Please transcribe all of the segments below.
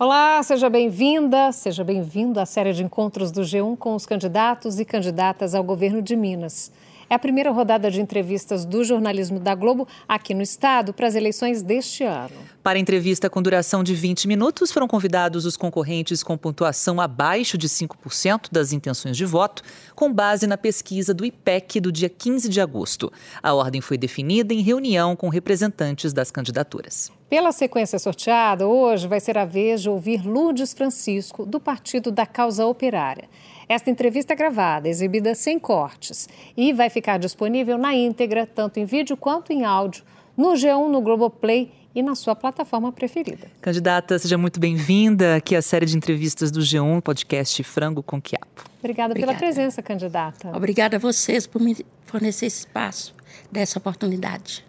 Olá, seja bem-vinda, seja bem-vindo à série de encontros do G1 com os candidatos e candidatas ao governo de Minas. É a primeira rodada de entrevistas do jornalismo da Globo aqui no estado para as eleições deste ano. Para a entrevista com duração de 20 minutos, foram convidados os concorrentes com pontuação abaixo de 5% das intenções de voto, com base na pesquisa do IPEC do dia 15 de agosto. A ordem foi definida em reunião com representantes das candidaturas. Pela sequência sorteada, hoje vai ser a vez de ouvir Lourdes Francisco, do Partido da Causa Operária. Esta entrevista é gravada, exibida sem cortes e vai ficar disponível na íntegra, tanto em vídeo quanto em áudio, no G1, no Globoplay e na sua plataforma preferida. Candidata, seja muito bem-vinda aqui à série de entrevistas do G1, podcast Frango com Quiapo. Obrigada, Obrigada. pela presença, candidata. Obrigada a vocês por me fornecer esse espaço, dessa oportunidade.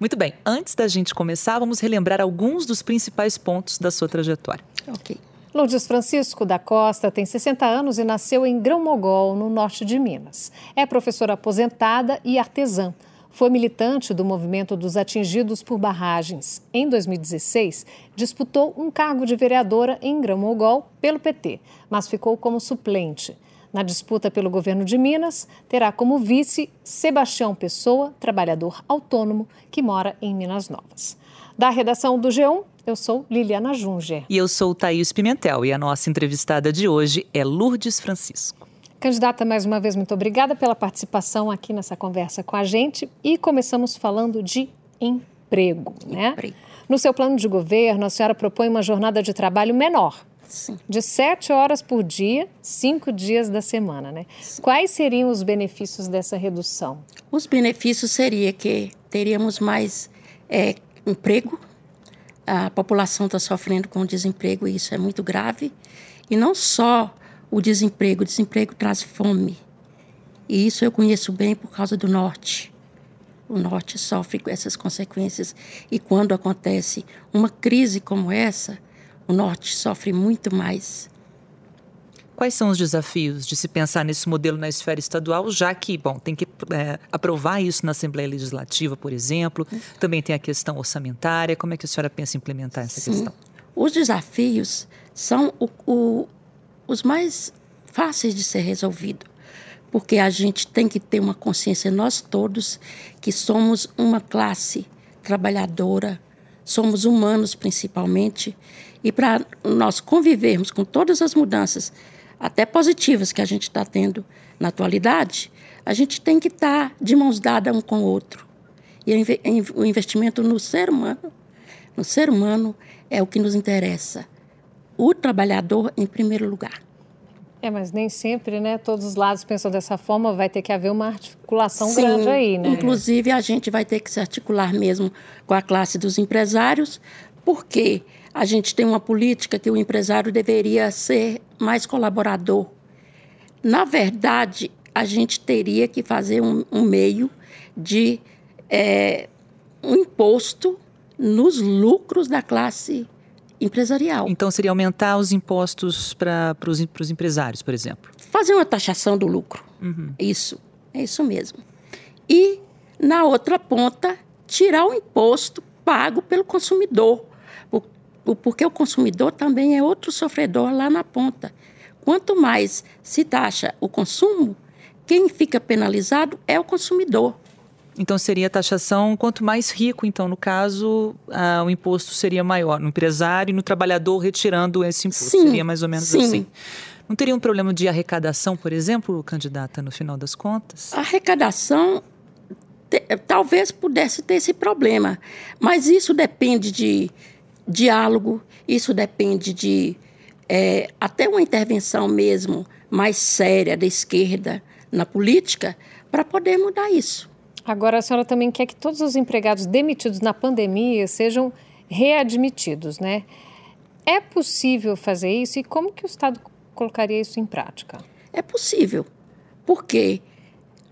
Muito bem, antes da gente começar, vamos relembrar alguns dos principais pontos da sua trajetória. Ok. Lourdes Francisco da Costa tem 60 anos e nasceu em Grão-Mogol, no norte de Minas. É professora aposentada e artesã. Foi militante do movimento dos atingidos por barragens. Em 2016, disputou um cargo de vereadora em Grão-Mogol pelo PT, mas ficou como suplente. Na disputa pelo governo de Minas, terá como vice Sebastião Pessoa, trabalhador autônomo que mora em Minas Novas. Da redação do G1, eu sou Liliana Junger. E eu sou Thaís Pimentel e a nossa entrevistada de hoje é Lourdes Francisco. Candidata, mais uma vez, muito obrigada pela participação aqui nessa conversa com a gente. E começamos falando de emprego, né? Emprego. No seu plano de governo, a senhora propõe uma jornada de trabalho menor, Sim. De sete horas por dia, cinco dias da semana, né? Sim. Quais seriam os benefícios dessa redução? Os benefícios seria que teríamos mais é, emprego, a população está sofrendo com o desemprego e isso é muito grave. E não só o desemprego, o desemprego traz fome. E isso eu conheço bem por causa do norte. O norte sofre com essas consequências. E quando acontece uma crise como essa, o norte sofre muito mais. Quais são os desafios de se pensar nesse modelo na esfera estadual, já que, bom, tem que é, aprovar isso na Assembleia Legislativa, por exemplo, também tem a questão orçamentária. Como é que a senhora pensa em implementar essa Sim. questão? Os desafios são o, o, os mais fáceis de ser resolvido, porque a gente tem que ter uma consciência, nós todos, que somos uma classe trabalhadora, somos humanos principalmente, e para nós convivermos com todas as mudanças, até positivas, que a gente está tendo na atualidade, a gente tem que estar tá de mãos dadas um com o outro. E o investimento no ser humano, no ser humano, é o que nos interessa. O trabalhador em primeiro lugar. É, mas nem sempre, né? Todos os lados pensam dessa forma, vai ter que haver uma articulação Sim, grande aí, né? Inclusive, a gente vai ter que se articular mesmo com a classe dos empresários, porque a gente tem uma política que o empresário deveria ser mais colaborador. Na verdade, a gente teria que fazer um, um meio de é, um imposto nos lucros da classe empresarial. Então, seria aumentar os impostos para os empresários, por exemplo? Fazer uma taxação do lucro. Uhum. Isso, é isso mesmo. E, na outra ponta, tirar o imposto pago pelo consumidor porque o consumidor também é outro sofredor lá na ponta. Quanto mais se taxa o consumo, quem fica penalizado é o consumidor. Então seria taxação quanto mais rico, então no caso ah, o imposto seria maior no empresário e no trabalhador retirando esse imposto sim, seria mais ou menos sim. assim. Não teria um problema de arrecadação, por exemplo, candidata, no final das contas? arrecadação te, talvez pudesse ter esse problema, mas isso depende de diálogo, isso depende de é, até uma intervenção mesmo mais séria da esquerda na política para poder mudar isso. Agora, a senhora também quer que todos os empregados demitidos na pandemia sejam readmitidos, né? É possível fazer isso e como que o Estado colocaria isso em prática? É possível, porque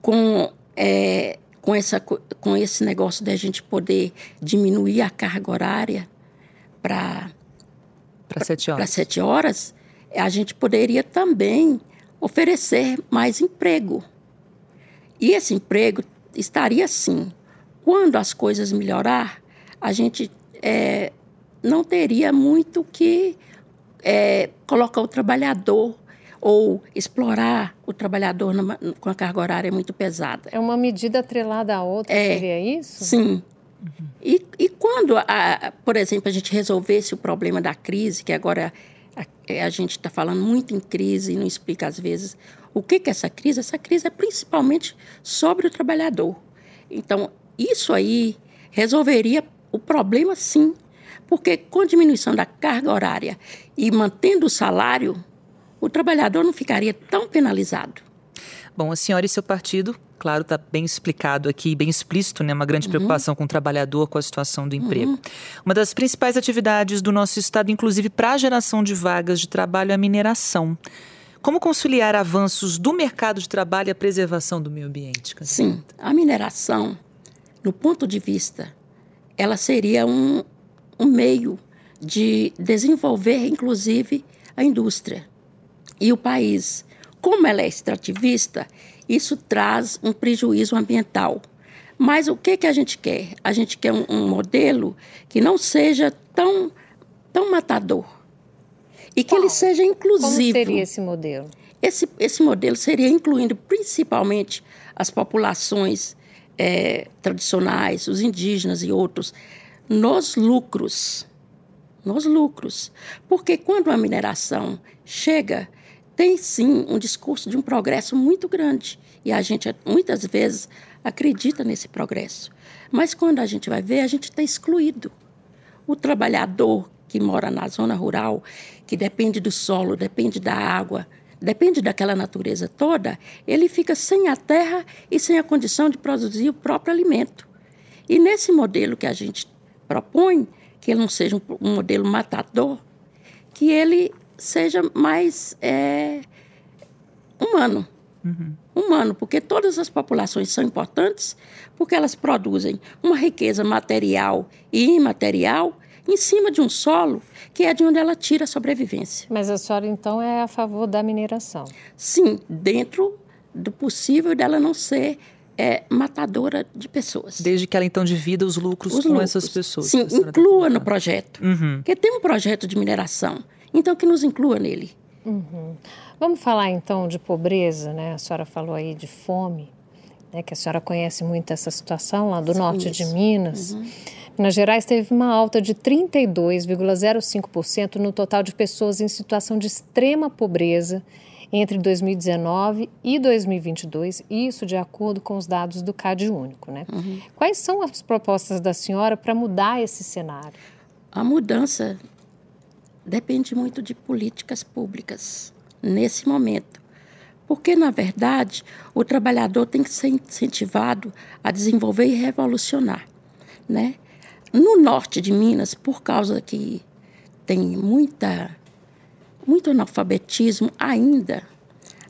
com, é, com, essa, com esse negócio da gente poder diminuir a carga horária, para sete horas. sete horas, a gente poderia também oferecer mais emprego. E esse emprego estaria assim. Quando as coisas melhorar, a gente é, não teria muito que é, colocar o trabalhador ou explorar o trabalhador numa, com a carga horária muito pesada. É uma medida atrelada à outra, é, seria isso? Sim. Uhum. E, e quando, a, por exemplo, a gente resolvesse o problema da crise, que agora a, a gente está falando muito em crise e não explica às vezes o que, que é essa crise, essa crise é principalmente sobre o trabalhador. Então, isso aí resolveria o problema sim, porque com a diminuição da carga horária e mantendo o salário, o trabalhador não ficaria tão penalizado. Bom, a senhora e seu partido, claro, está bem explicado aqui, bem explícito, né? Uma grande uhum. preocupação com o trabalhador, com a situação do emprego. Uhum. Uma das principais atividades do nosso estado, inclusive para a geração de vagas de trabalho, é a mineração. Como conciliar avanços do mercado de trabalho e a preservação do meio ambiente? Sim, a mineração, no ponto de vista, ela seria um, um meio de desenvolver, inclusive, a indústria. E o país, como ela é extrativista, isso traz um prejuízo ambiental. Mas o que, que a gente quer? A gente quer um, um modelo que não seja tão, tão matador e que Qual? ele seja inclusivo. Como seria esse modelo? Esse, esse modelo seria incluindo principalmente as populações é, tradicionais, os indígenas e outros, nos lucros. Nos lucros. Porque quando a mineração chega tem sim um discurso de um progresso muito grande e a gente muitas vezes acredita nesse progresso. Mas quando a gente vai ver, a gente está excluído. O trabalhador que mora na zona rural, que depende do solo, depende da água, depende daquela natureza toda, ele fica sem a terra e sem a condição de produzir o próprio alimento. E nesse modelo que a gente propõe, que ele não seja um, modelo matador, que ele seja mais é, humano. Uhum. Humano, porque todas as populações são importantes, porque elas produzem uma riqueza material e imaterial em cima de um solo que é de onde ela tira a sobrevivência. Mas a senhora, então, é a favor da mineração? Sim, dentro do possível dela não ser é, matadora de pessoas. Desde que ela, então, divida os lucros os com lucros. essas pessoas. Sim, inclua no projeto. Uhum. Porque tem um projeto de mineração então, que nos inclua nele. Uhum. Vamos falar então de pobreza, né? A senhora falou aí de fome, né? que a senhora conhece muito essa situação lá do Sim, norte isso. de Minas. Uhum. Minas Gerais teve uma alta de 32,05% no total de pessoas em situação de extrema pobreza entre 2019 e 2022, isso de acordo com os dados do CAD Único. Né? Uhum. Quais são as propostas da senhora para mudar esse cenário? A mudança depende muito de políticas públicas nesse momento. Porque, na verdade, o trabalhador tem que ser incentivado a desenvolver e revolucionar. Né? No norte de Minas, por causa que tem muita, muito analfabetismo ainda,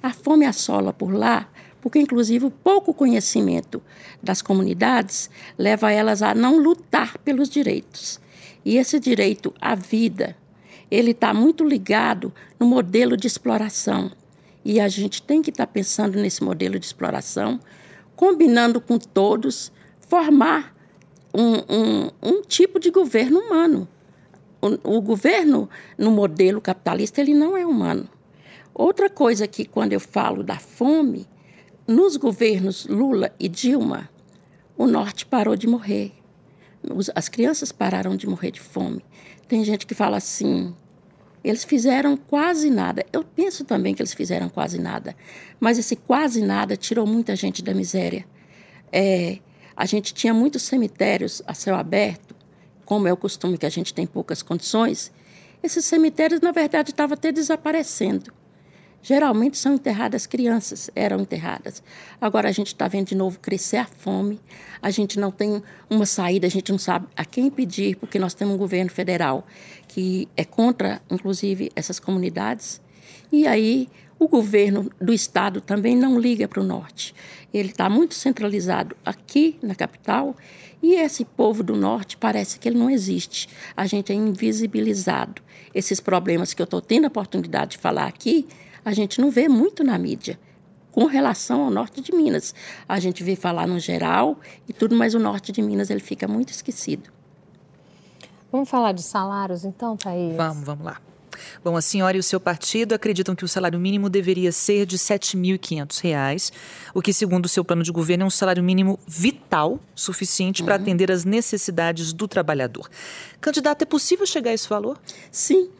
a fome assola por lá, porque, inclusive, o pouco conhecimento das comunidades leva elas a não lutar pelos direitos. E esse direito à vida, ele está muito ligado no modelo de exploração. E a gente tem que estar tá pensando nesse modelo de exploração, combinando com todos, formar um, um, um tipo de governo humano. O, o, governo, no modelo capitalista, ele não é humano. Outra coisa que, quando eu falo da fome, nos governos Lula e Dilma, o norte parou de morrer. As crianças pararam de morrer de fome. Tem gente que fala assim: eles fizeram quase nada. Eu penso também que eles fizeram quase nada, mas esse quase nada tirou muita gente da miséria. É, a gente tinha muitos cemitérios a céu aberto, como é o costume que a gente tem poucas condições. Esses cemitérios, na verdade, estavam até desaparecendo. Geralmente são enterradas crianças, eram enterradas. Agora a gente está vendo de novo crescer a fome, a gente não tem uma saída, a gente não sabe a quem pedir, porque nós temos um governo federal que é contra, inclusive, essas comunidades. E aí o governo do estado também não liga para o norte. Ele está muito centralizado aqui na capital e esse povo do norte parece que ele não existe. A gente é invisibilizado. Esses problemas que eu estou tendo a oportunidade de falar aqui a gente não vê muito na mídia com relação ao norte de Minas. A gente vê falar no geral e tudo, mas o norte de Minas ele fica muito esquecido. Vamos falar de salários então, Thaís? Vamos, vamos lá. Bom, a senhora e o seu partido acreditam que o salário mínimo deveria ser de R$ 7.500, o que, segundo o seu plano de governo, é um salário mínimo vital, suficiente uhum. para atender às necessidades do trabalhador. Candidato, é possível chegar a esse valor? Sim.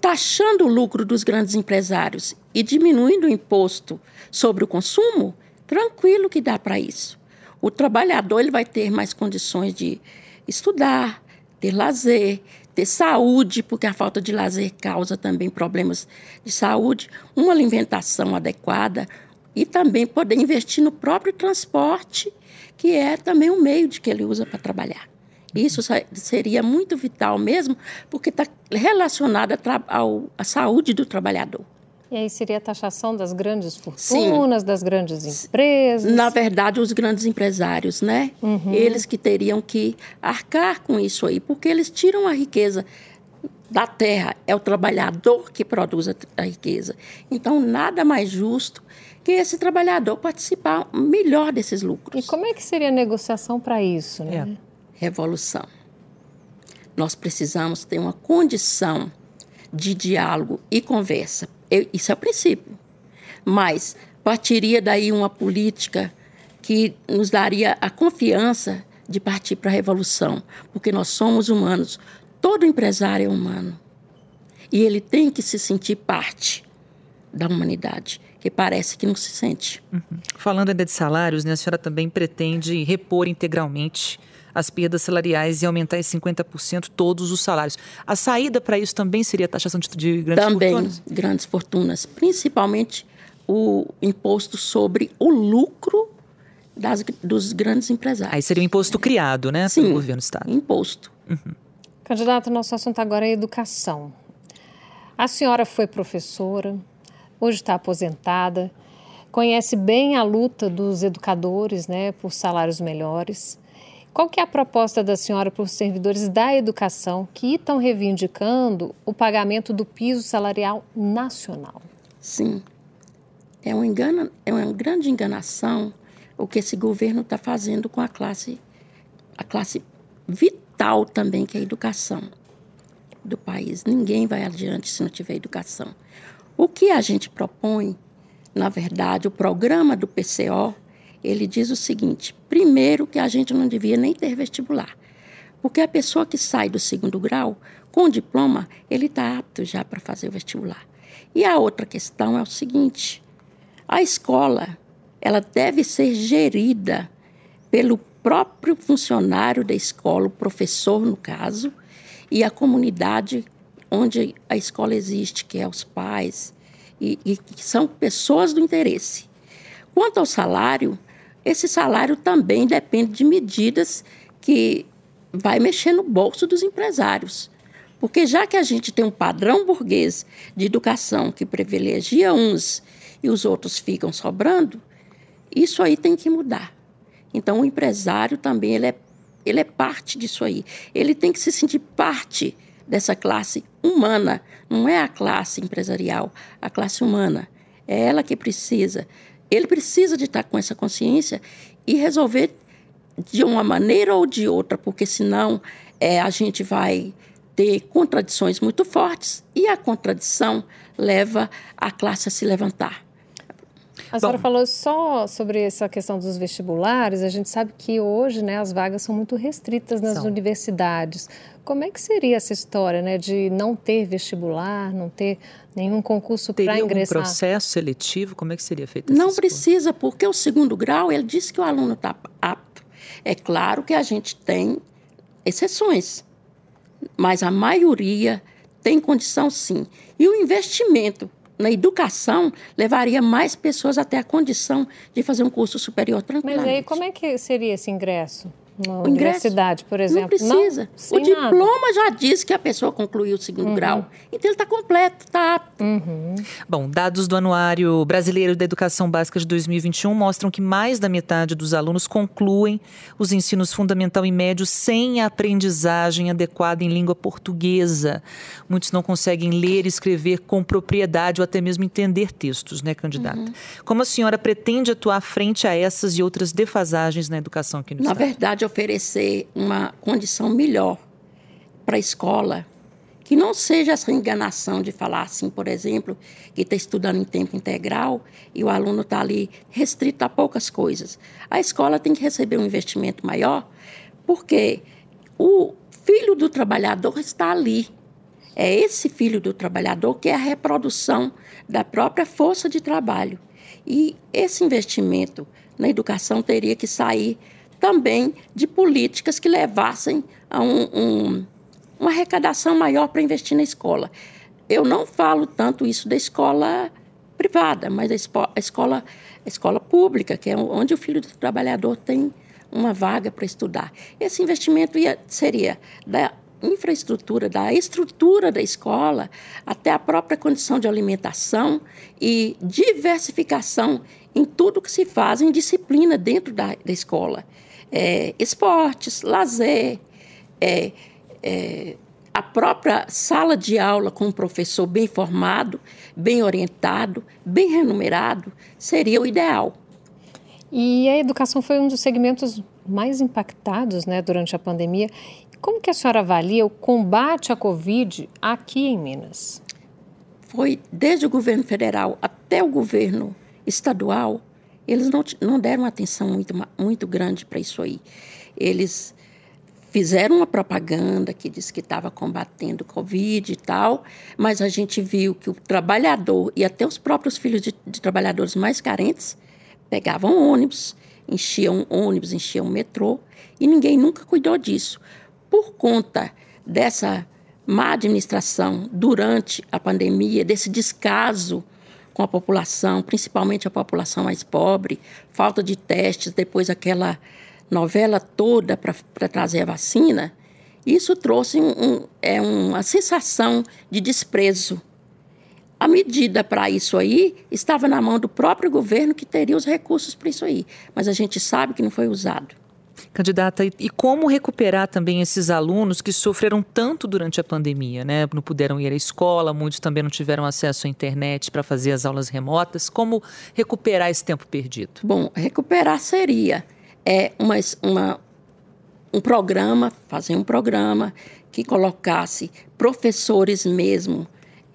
Taxando o lucro dos grandes empresários e diminuindo o imposto sobre o consumo, tranquilo que dá para isso. O trabalhador ele vai ter mais condições de estudar, ter lazer, ter saúde, porque a falta de lazer causa também problemas de saúde, uma alimentação adequada e também poder investir no próprio transporte, que é também um meio de que ele usa para trabalhar. Isso seria muito vital mesmo, porque está relacionado à saúde do trabalhador. E aí seria a taxação das grandes fortunas, Sim. das grandes empresas? Na verdade, os grandes empresários, né? Uhum. Eles que teriam que arcar com isso aí, porque eles tiram a riqueza da terra, é o trabalhador que produz a riqueza. Então, nada mais justo que esse trabalhador participar melhor desses lucros. E como é que seria a negociação para isso, né? É. Revolução. Nós precisamos ter uma condição de diálogo e conversa eu, isso é o princípio. Mas partiria daí uma política que nos daria a confiança de partir para a revolução, porque nós somos humanos. Todo empresário é humano. E ele tem que se sentir parte da humanidade, que parece que não se sente. Uhum. Falando ainda de salários, né, a senhora também pretende repor integralmente as perdas salariais e aumentar em 50% todos os salários. A saída para isso também seria a taxação de, de grandes também, fortunas? Também, grandes fortunas. Principalmente o imposto sobre o lucro das, dos grandes empresários. Aí seria um imposto criado, né, Sim, pelo governo do Estado. imposto. Uhum. Candidato, nosso assunto agora é educação. A senhora foi professora, hoje está aposentada, conhece bem a luta dos educadores né, por salários melhores. Qual que é a proposta da senhora para os servidores da educação que estão reivindicando o pagamento do piso salarial nacional? Sim. É, um engano, é uma grande enganação o que esse governo está fazendo com a classe, a classe vital também, que é a educação do país. Ninguém vai adiante se não tiver educação. O que a gente propõe, na verdade, o programa do PCO, ele diz o seguinte: primeiro, que a gente não devia nem ter vestibular. Porque a pessoa que sai do segundo grau, com diploma, ele está apto já para fazer o vestibular. E a outra questão é o seguinte: a escola ela deve ser gerida pelo próprio funcionário da escola, o professor, no caso, e a comunidade onde a escola existe, que é os pais, e, e que são pessoas do interesse. Quanto ao salário, esse salário também depende de medidas que vai mexer no bolso dos empresários. Porque já que a gente tem um padrão burguês de educação que privilegia uns e os outros ficam sobrando, isso aí tem que mudar. Então o empresário também ele é, ele é parte disso aí. Ele tem que se sentir parte dessa classe humana, não é a classe empresarial, a classe humana. É ela que precisa ele precisa de estar com essa consciência e resolver de uma maneira ou de outra, porque senão é, a gente vai ter contradições muito fortes e a contradição leva a classe a se levantar. A senhora Bom, falou só sobre essa questão dos vestibulares. A gente sabe que hoje né, as vagas são muito restritas nas são. universidades. Como é que seria essa história né, de não ter vestibular, não ter nenhum concurso para ingressar? Teria um processo seletivo? Como é que seria feito Não precisa, porque o segundo grau, ele disse que o aluno está apto. É claro que a gente tem exceções, mas a maioria tem condição sim. E o investimento na educação levaria mais pessoas até a condição de fazer um curso superior tranquilamente. Mas aí como é que seria esse ingresso? Na o universidade, por exemplo. Não precisa. Não, o diploma nada. já diz que a pessoa concluiu o segundo uhum. grau. Então ele está completo, está apto. Uhum. Bom, dados do Anuário Brasileiro da Educação Básica de 2021 mostram que mais da metade dos alunos concluem os ensinos fundamental e médio sem a aprendizagem adequada em língua portuguesa. Muitos não conseguem ler e escrever com propriedade ou até mesmo entender textos, né, candidata? Uhum. Como a senhora pretende atuar frente a essas e outras defasagens na educação aqui no na Estado? Na verdade, oferecer uma condição melhor para a escola que não seja essa enganação de falar assim, por exemplo, que está estudando em tempo integral e o aluno está ali restrito a poucas coisas. A escola tem que receber um investimento maior, porque o filho do trabalhador está ali. É esse filho do trabalhador que é a reprodução da própria força de trabalho. E esse investimento na educação teria que sair também de políticas que levassem a um, um uma arrecadação maior para investir na escola. Eu não falo tanto isso da escola privada, mas a, escola, a escola pública, que é onde o filho do trabalhador tem uma vaga para estudar. Esse investimento ia, seria da infraestrutura, da estrutura da escola, até a própria condição de alimentação e diversificação em tudo que se faz em disciplina dentro da, da escola. É, esportes, lazer, é, é, a própria sala de aula com um professor bem formado, bem orientado, bem remunerado, seria o ideal. E a educação foi um dos segmentos mais impactados né, durante a pandemia. Como que a senhora avalia o combate à Covid aqui em Minas? Foi desde o governo federal até o governo estadual, eles não, não deram atenção muito, muito grande para isso aí. Eles fizeram uma propaganda que disse que estava combatendo o Covid e tal, mas a gente viu que o trabalhador e até os próprios filhos de, de trabalhadores mais carentes pegavam ônibus, enchiam ônibus, enchiam metrô, e ninguém nunca cuidou disso. Por conta dessa má administração durante a pandemia, desse descaso com a população, principalmente a população mais pobre, falta de testes, depois aquela novela toda para trazer a vacina, isso trouxe um, um, é uma sensação de desprezo. A medida para isso aí estava na mão do próprio governo que teria os recursos para isso aí, mas a gente sabe que não foi usado. Candidata, e como recuperar também esses alunos que sofreram tanto durante a pandemia, né? Não puderam ir à escola, muitos também não tiveram acesso à internet para fazer as aulas remotas. Como recuperar esse tempo perdido? Bom, recuperar seria é uma, uma, um programa, fazer um programa que colocasse professores mesmo,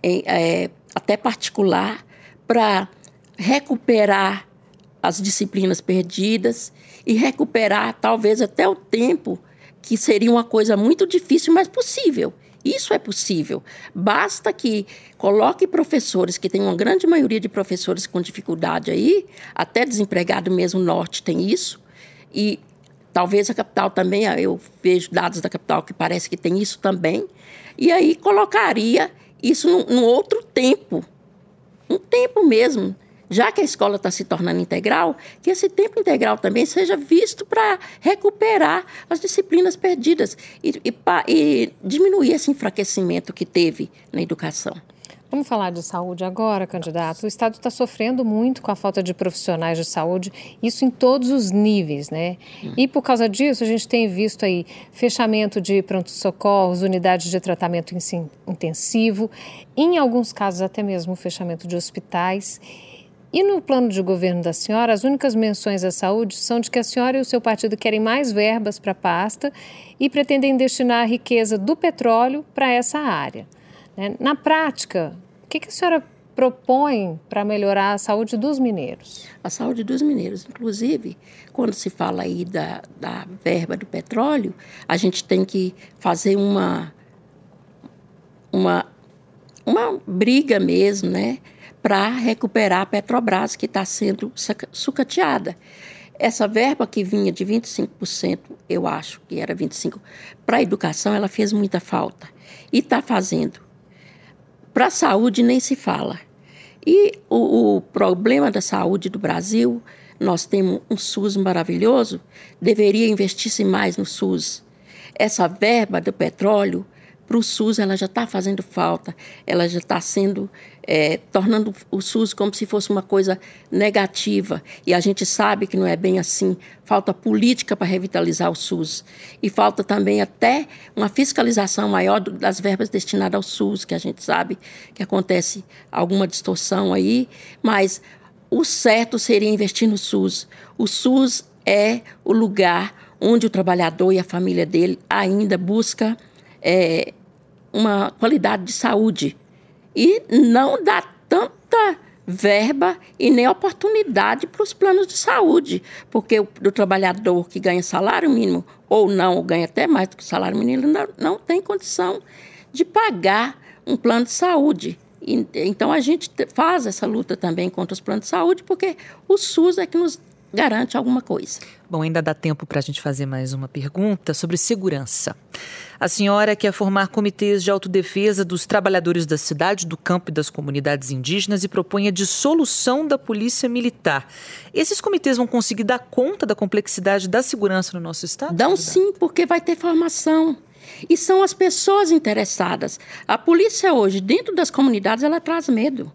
em, é, até particular, para recuperar as disciplinas perdidas e recuperar talvez até o tempo, que seria uma coisa muito difícil, mas possível. Isso é possível. Basta que coloque professores, que tem uma grande maioria de professores com dificuldade aí, até desempregado mesmo norte tem isso, e talvez a capital também, eu vejo dados da capital que parece que tem isso também. E aí colocaria isso num, num outro tempo, um tempo mesmo, já que a escola está se tornando integral, que esse tempo integral também seja visto para recuperar as disciplinas perdidas e, e, e, diminuir esse enfraquecimento que teve na educação. Vamos falar de saúde agora, candidato. O Estado está sofrendo muito com a falta de profissionais de saúde, isso em todos os níveis, né? E por causa disso, a gente tem visto aí fechamento de pronto-socorros, unidades de tratamento intensivo, em alguns casos até mesmo fechamento de hospitais. E no plano de governo da senhora, as únicas menções à saúde são de que a senhora e o seu partido querem mais verbas para a pasta e pretendem destinar a riqueza do petróleo para essa área. Né? Na prática, o que, a senhora propõe para melhorar a saúde dos mineiros? A saúde dos mineiros. Inclusive, quando se fala aí da, da verba do petróleo, a gente tem que fazer uma, uma, uma briga mesmo, né? Para recuperar a Petrobras, que está sendo sucateada. Essa verba que vinha de 25%, eu acho que era 25%, para a educação, ela fez muita falta. E está fazendo para a saúde nem se fala. E o, o, problema da saúde do Brasil, nós temos um SUS maravilhoso, deveria investir-se mais no SUS. Essa verba do petróleo para o SUS ela já está fazendo falta, ela já está sendo é, tornando o SUS como se fosse uma coisa negativa e a gente sabe que não é bem assim. Falta política para revitalizar o SUS e falta também até uma fiscalização maior das verbas destinadas ao SUS, que a gente sabe que acontece alguma distorção aí, mas o certo seria investir no SUS. O SUS é o lugar onde o trabalhador e a família dele ainda busca é, uma qualidade de saúde e não dá tanta verba e nem oportunidade para os planos de saúde, porque o, trabalhador que ganha salário mínimo ou não, ou ganha até mais do que o salário mínimo, não, não tem condição de pagar um plano de saúde. E, então a gente faz essa luta também contra os planos de saúde, porque o SUS é que nos garante alguma coisa. Bom, ainda dá tempo para a gente fazer mais uma pergunta sobre segurança. A senhora quer formar comitês de autodefesa dos trabalhadores da cidade, do campo e das comunidades indígenas e propõe a dissolução da polícia militar. Esses comitês vão conseguir dar conta da complexidade da segurança no nosso estado? Dão sim, porque vai ter formação. E são as pessoas interessadas. A polícia hoje, dentro das comunidades, ela traz medo.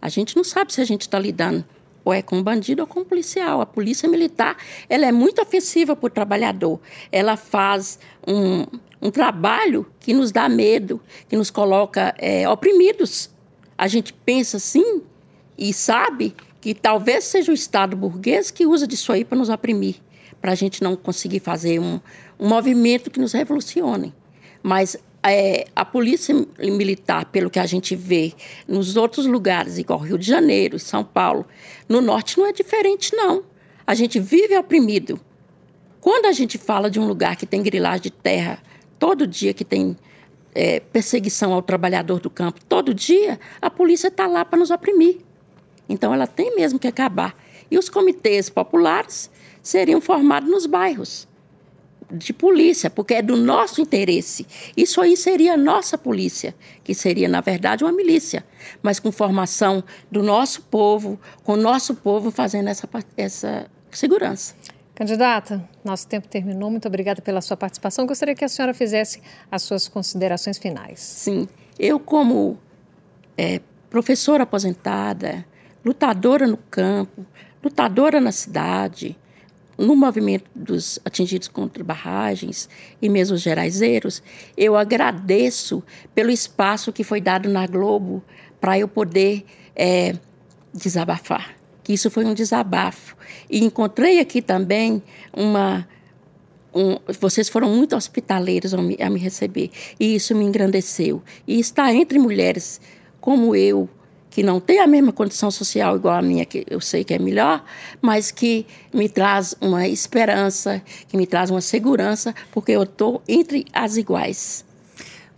A gente não sabe se a gente está lidando ou é com bandido ou com policial. A polícia militar ela é muito ofensiva para o trabalhador. Ela faz um, um trabalho que nos dá medo, que nos coloca é, oprimidos. A gente pensa assim e sabe que talvez seja o Estado burguês que usa disso aí para nos oprimir, para a gente não conseguir fazer um, um movimento que nos revolucione. Mas é, a polícia militar, pelo que a gente vê nos outros lugares, igual Rio de Janeiro, São Paulo, no norte não é diferente, não. A gente vive oprimido. Quando a gente fala de um lugar que tem grilagem de terra, todo dia que tem é, perseguição ao trabalhador do campo, todo dia, a polícia está lá para nos oprimir. Então ela tem mesmo que acabar. E os comitês populares seriam formados nos bairros de polícia, porque é do nosso interesse. Isso aí seria a nossa polícia, que seria, na verdade, uma milícia, mas com formação do nosso povo, com o nosso povo fazendo essa, essa segurança. Candidata, nosso tempo terminou. Muito obrigada pela sua participação. Gostaria que a senhora fizesse as suas considerações finais. Sim. Eu, como é, professora aposentada, lutadora no campo, lutadora na cidade, no movimento dos atingidos contra barragens e mesmo os geraizeiros, eu agradeço pelo espaço que foi dado na Globo para eu poder é, desabafar. Que isso foi um desabafo. E encontrei aqui também uma. Um, vocês foram muito hospitaleiros a me, a me receber. E isso me engrandeceu. E estar entre mulheres como eu, que não tem a mesma condição social igual a minha, que eu sei que é melhor, mas que me traz uma esperança, que me traz uma segurança, porque eu estou entre as iguais.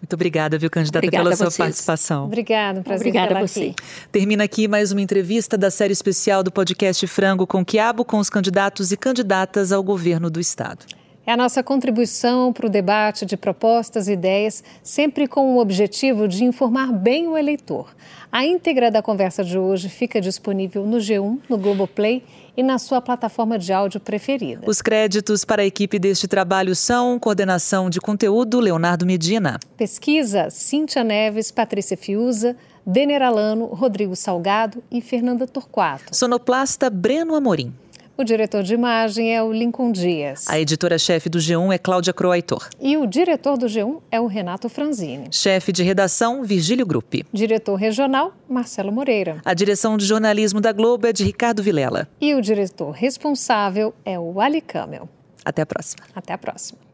Muito obrigada, viu, candidata, obrigada pela sua participação. Obrigada, um prazer Obrigada a você. Aqui. Termina aqui mais uma entrevista da série especial do podcast Frango com Quiabo com os candidatos e candidatas ao governo do Estado. É a nossa contribuição para o debate de propostas e ideias, sempre com o objetivo de informar bem o eleitor. A íntegra da conversa de hoje fica disponível no G1, no Globoplay e na sua plataforma de áudio preferida. Os créditos para a equipe deste trabalho são coordenação de conteúdo Leonardo Medina. Pesquisa Cíntia Neves, Patrícia Fiuza, Denner Alano, Rodrigo Salgado e Fernanda Torquato. Sonoplasta Breno Amorim. O diretor de imagem é o Lincoln Dias. A editora-chefe do G1 é Cláudia Croaitor. E o diretor do G1 é o Renato Franzini. Chefe de redação, Virgílio Gruppi. Diretor regional, Marcelo Moreira. A direção de jornalismo da Globo é de Ricardo Vilela. E o diretor responsável é o Ali Camel. Até a próxima. Até a próxima.